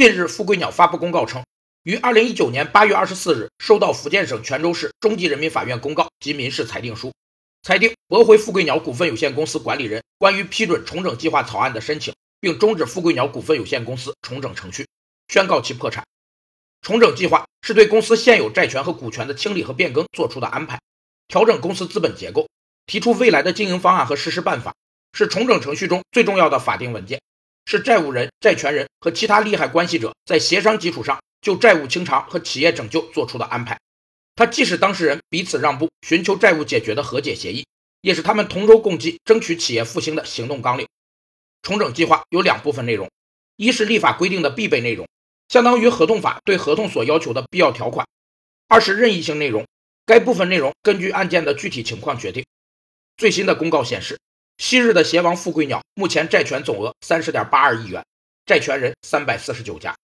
近日，富贵鸟发布公告称，于二零一九年八月二十四日收到福建省泉州市中级人民法院公告及民事裁定书，裁定驳回富贵鸟股份有限公司管理人关于批准重整计划草案的申请，并终止富贵鸟股份有限公司重整程序，宣告其破产。重整计划是对公司现有债权和股权的清理和变更作出的安排，调整公司资本结构，提出未来的经营方案和实施办法，是重整程序中最重要的法定文件。是债务人、债权人和其他利害关系者在协商基础上就债务清偿和企业拯救做出的安排。它既是当事人彼此让步、寻求债务解决的和解协议，也是他们同舟共济、争取企业复兴的行动纲领。重整计划有两部分内容：一是立法规定的必备内容，相当于合同法对合同所要求的必要条款；二是任意性内容，该部分内容根据案件的具体情况决定。最新的公告显示。昔日的邪王富贵鸟目前债权总额三十点八二亿元，债权人三百四十九家。